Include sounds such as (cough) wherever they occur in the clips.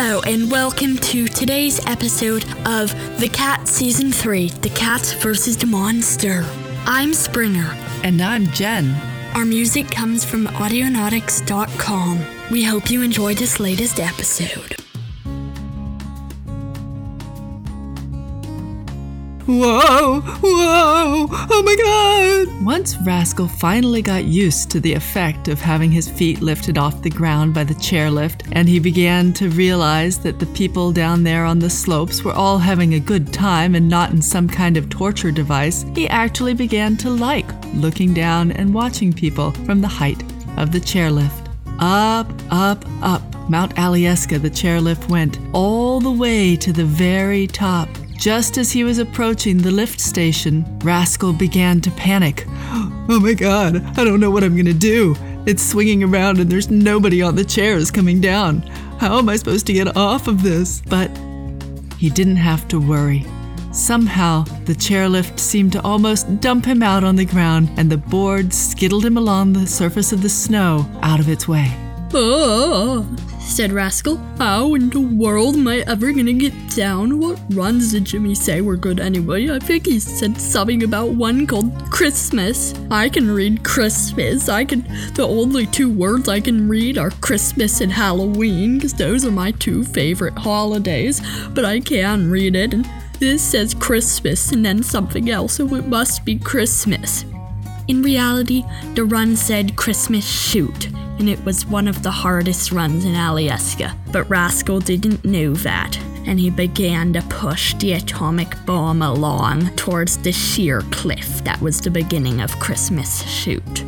Hello, and welcome to today's episode of The Cat Season 3 The Cats vs. the Monster. I'm Springer. And I'm Jen. Our music comes from Audionautics.com. We hope you enjoy this latest episode. Whoa! Whoa! Oh my god! Once Rascal finally got used to the effect of having his feet lifted off the ground by the chairlift, and he began to realize that the people down there on the slopes were all having a good time and not in some kind of torture device, he actually began to like looking down and watching people from the height of the chairlift. Up, up, up, Mount Alyeska the chairlift went, all the way to the very top. Just as he was approaching the lift station, Rascal began to panic. (gasps) Oh my god, I don't know what I'm gonna do. It's swinging around and there's nobody on the chairs coming down. How am I supposed to get off of this? But he didn't have to worry. Somehow, the chairlift seemed to almost dump him out on the ground, and the board skittled him along the surface of the snow out of its way. Oh, said Rascal. How in the world am I ever gonna get down? What runs did Jimmy say were good anyway? I think he said something about one called Christmas. I can read Christmas. I can. The only two words I can read are Christmas and Halloween, because those are my two favorite holidays. But I can read it, and this says Christmas and then something else, so it must be Christmas. In reality, the run said Christmas Chute, and it was one of the hardest runs in Alyeska. But Rascal didn't know that, and he began to push the atomic bomb along towards the sheer cliff that was the beginning of Christmas Chute.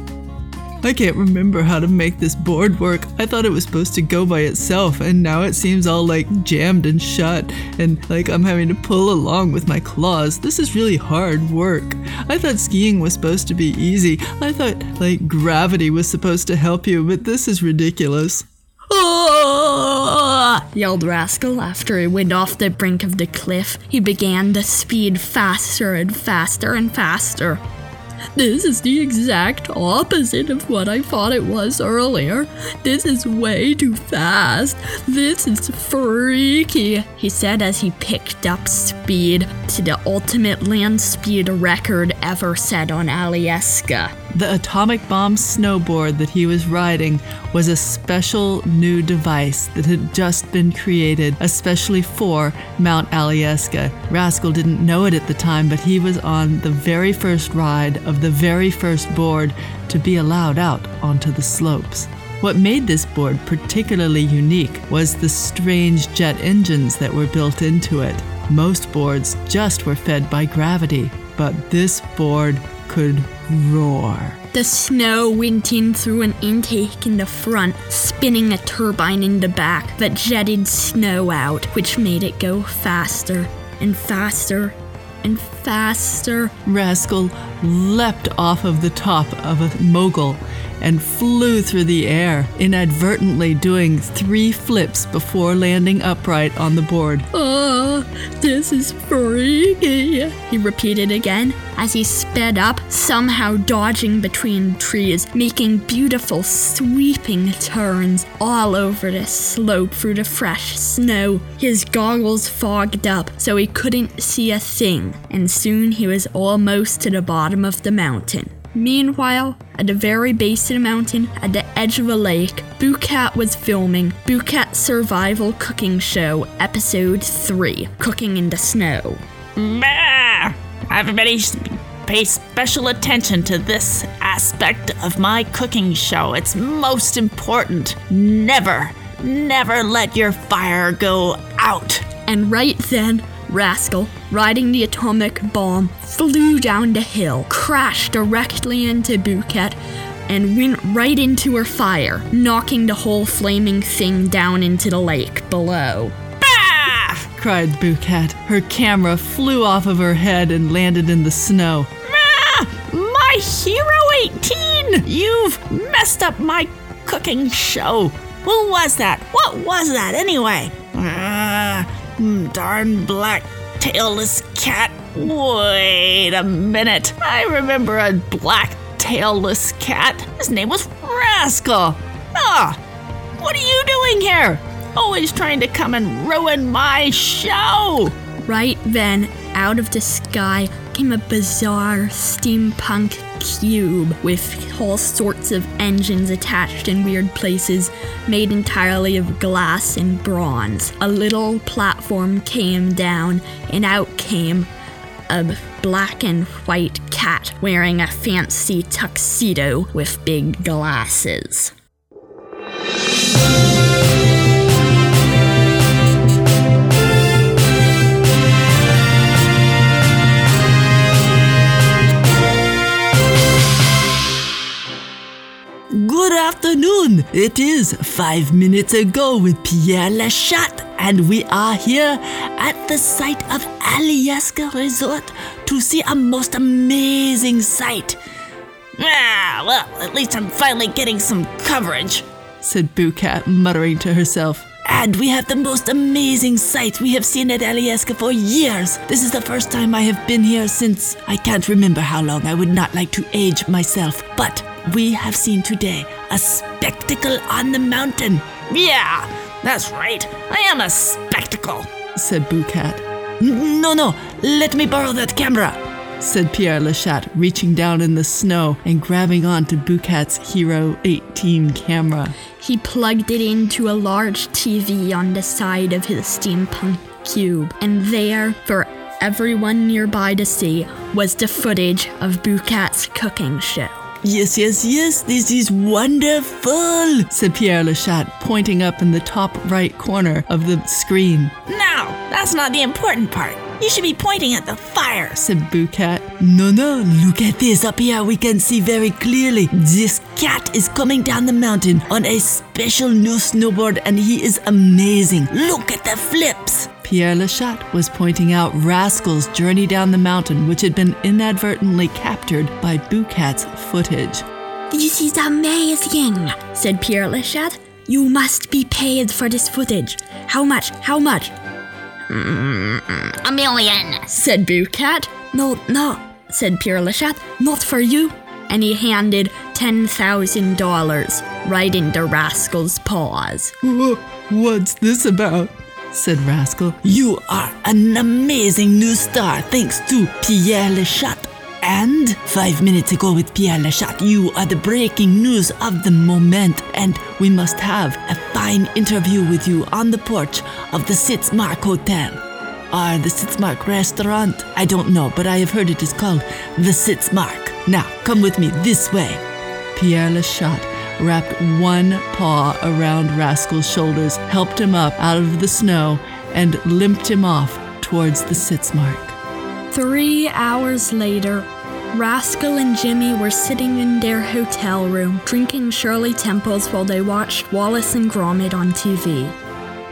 I can't remember how to make this board work. I thought it was supposed to go by itself, and now it seems all like jammed and shut, and like I'm having to pull along with my claws. This is really hard work. I thought skiing was supposed to be easy. I thought like gravity was supposed to help you, but this is ridiculous. Oh! yelled Rascal after he went off the brink of the cliff. He began to speed faster and faster and faster. This is the exact opposite of what I thought it was earlier. This is way too fast. This is freaky, he said as he picked up speed to the ultimate land speed record ever set on Alyeska. The atomic bomb snowboard that he was riding was a special new device that had just been created especially for Mount Alyeska. Rascal didn't know it at the time, but he was on the very first ride of the very first board to be allowed out onto the slopes. What made this board particularly unique was the strange jet engines that were built into it. Most boards just were fed by gravity, but this board could roar. The snow went in through an intake in the front, spinning a turbine in the back that jetted snow out, which made it go faster and faster and faster. Rascal leapt off of the top of a mogul and flew through the air, inadvertently doing three flips before landing upright on the board. Oh, this is freaky, he repeated again as he sped up, somehow dodging between trees, making beautiful sweeping turns all over the slope through the fresh snow. His goggles fogged up so he couldn't see a thing, and soon he was almost to the bottom of the mountain. Meanwhile, at the very base of the mountain, at the edge of a lake, Boocat was filming Boocat's Survival Cooking Show, Episode 3 Cooking in the Snow. Bah! Everybody pay special attention to this aspect of my cooking show. It's most important. Never, never let your fire go out. And right then, Rascal, riding the atomic bomb, flew down the hill, crashed directly into Boo Cat, and went right into her fire, knocking the whole flaming thing down into the lake below. Bah! cried Boo Cat. Her camera flew off of her head and landed in the snow. Ah! My Hero 18! You've messed up my cooking show. Who was that? What was that anyway? Ah, darn black tailless cat. Wait a minute. I remember a black tailless cat. His name was Rascal. Ah, what are you doing here? Always trying to come and ruin my show. Right then, out of the sky came a bizarre steampunk cube with all sorts of engines attached in weird places, made entirely of glass and bronze. A little platform came down, and out came a black and white cat wearing a fancy tuxedo with big glasses. It is five minutes ago with Pierre Lachat, and we are here at the site of Alyeska Resort to see a most amazing sight. Ah, well, at least I'm finally getting some coverage. said Boo Cat, muttering to herself. And we have the most amazing sight we have seen at Alyeska for years. This is the first time I have been here since I can't remember how long. I would not like to age myself. But we have seen today a spectacle on the mountain. Yeah, that's right. I am a spectacle. said Boo Cat. N- No, no, let me borrow that camera. said Pierre Lachat, reaching down in the snow and grabbing onto Boo Cat's Hero 18 camera. He plugged it into a large TV on the side of his steampunk cube, and there, for everyone nearby to see, was the footage of Boo Cat's cooking show. Yes, yes, yes, this is wonderful. said Pierre Lachat, pointing up in the top right corner of the screen. No, that's not the important part. You should be pointing at the fire. said Boo Cat. No, no, look at this. Up here we can see very clearly. This cat is coming down the mountain on a special new snowboard and he is amazing. Look at the flips. Pierre Lachat was pointing out Rascal's journey down the mountain, which had been inadvertently captured by Boo Cat's footage. This is amazing, said Pierre Lachat. You must be paid for this footage. How much? How much? A million. said Boo Cat. No, no, said Pierre Lachat. Not for you. And he handed $10,000 right into Rascal's paws. What's this about? Said Rascal. You are an amazing new star thanks to Pierre Lechat. And five minutes ago with Pierre Lechat, you are the breaking news of the moment. And we must have a fine interview with you on the porch of the Sitzmark Hotel. Or the Sitzmark restaurant. I don't know, but I have heard it is called the Sitzmark. Now, come with me this way. Pierre Lachat wrapped one paw around Rascal's shoulders, helped him up out of the snow, and limped him off towards the Sitzmark. Three hours later, Rascal and Jimmy were sitting in their hotel room drinking Shirley Temples while they watched Wallace and Gromit on TV.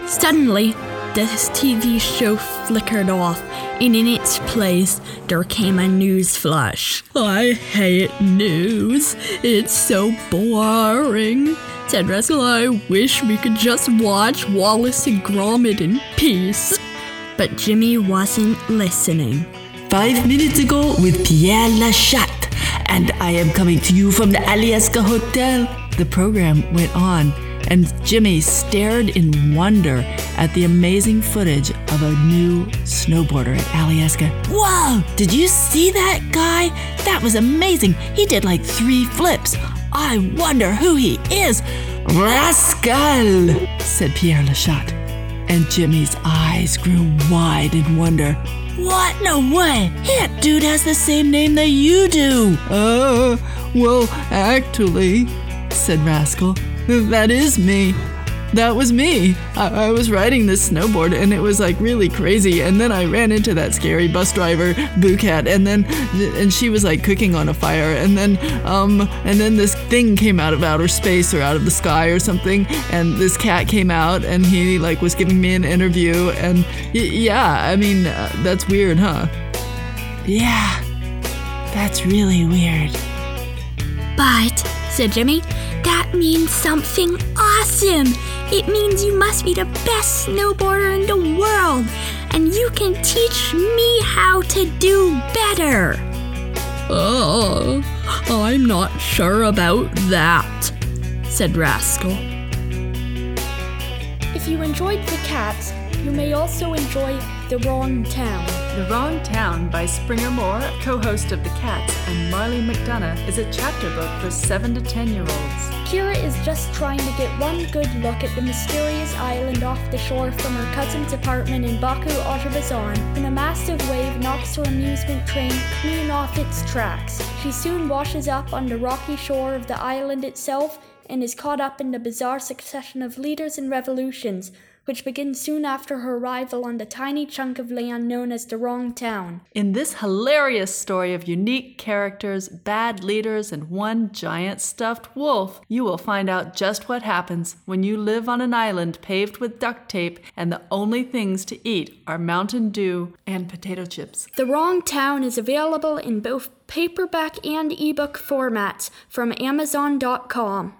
Suddenly, this TV show flickered off, and in its place, there came a news flash. I hate news. It's so boring, said Rascal. I wish we could just watch Wallace and Gromit in peace. But Jimmy wasn't listening. Five minutes ago with Pierre Lachat. And I am coming to you from the Alyeska Hotel. The program went on, and Jimmy stared in wonder at the amazing footage of a new snowboarder at Alyeska. Whoa! Did you see that guy? That was amazing. He did like three flips. I wonder who he is. Rascal! said Pierre Lachat. And Jimmy's eyes grew wide in wonder. What? No way! That dude has the same name that you do. Uh, well, actually, said Rascal, that is me. That was me. I, I was riding this snowboard and it was like really crazy. And then I ran into that scary bus driver, Boo Cat, and then and she was like cooking on a fire. And then um and then this thing came out of outer space or out of the sky or something. And this cat came out and he like was giving me an interview. And y- yeah, I mean uh, that's weird, huh? Yeah, that's really weird. But, said Jimmy, that means something awesome. It means you must be the best snowboarder in the world, and you can teach me how to do better. Oh, I'm not sure about that, said Rascal. If If you enjoyed The Cats, you may also enjoy The Wrong Town. The Wrong Town by Springer Moore, co host of The Cats, and Marley McDonough, is a chapter book for 7 to 10 year olds. Kira is just trying to get one good look at the mysterious island off the shore from her cousin's apartment in Baku, Azerbaijan, when a massive wave knocks her amusement train clean off its tracks. She soon washes up on the rocky shore of the island itself and is caught up in the bizarre succession of leaders and revolutions which begins soon after her arrival on the tiny chunk of land known as the Wrong Town. In this hilarious story of unique characters, bad leaders, and one giant stuffed wolf, you will find out just what happens when you live on an island paved with duct tape and the only things to eat are Mountain Dew and potato chips. The Wrong Town is available in both paperback and ebook formats from Amazon.com.